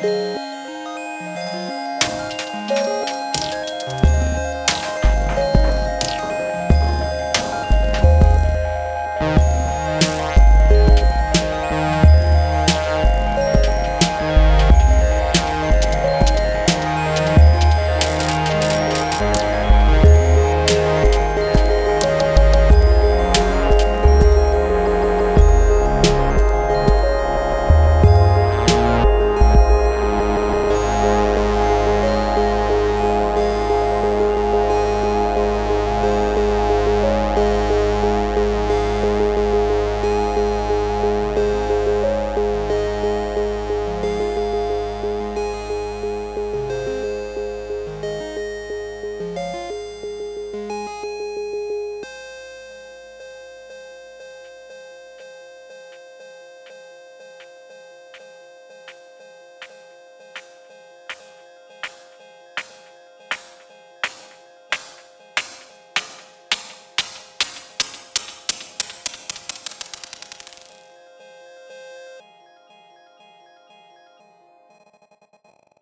Música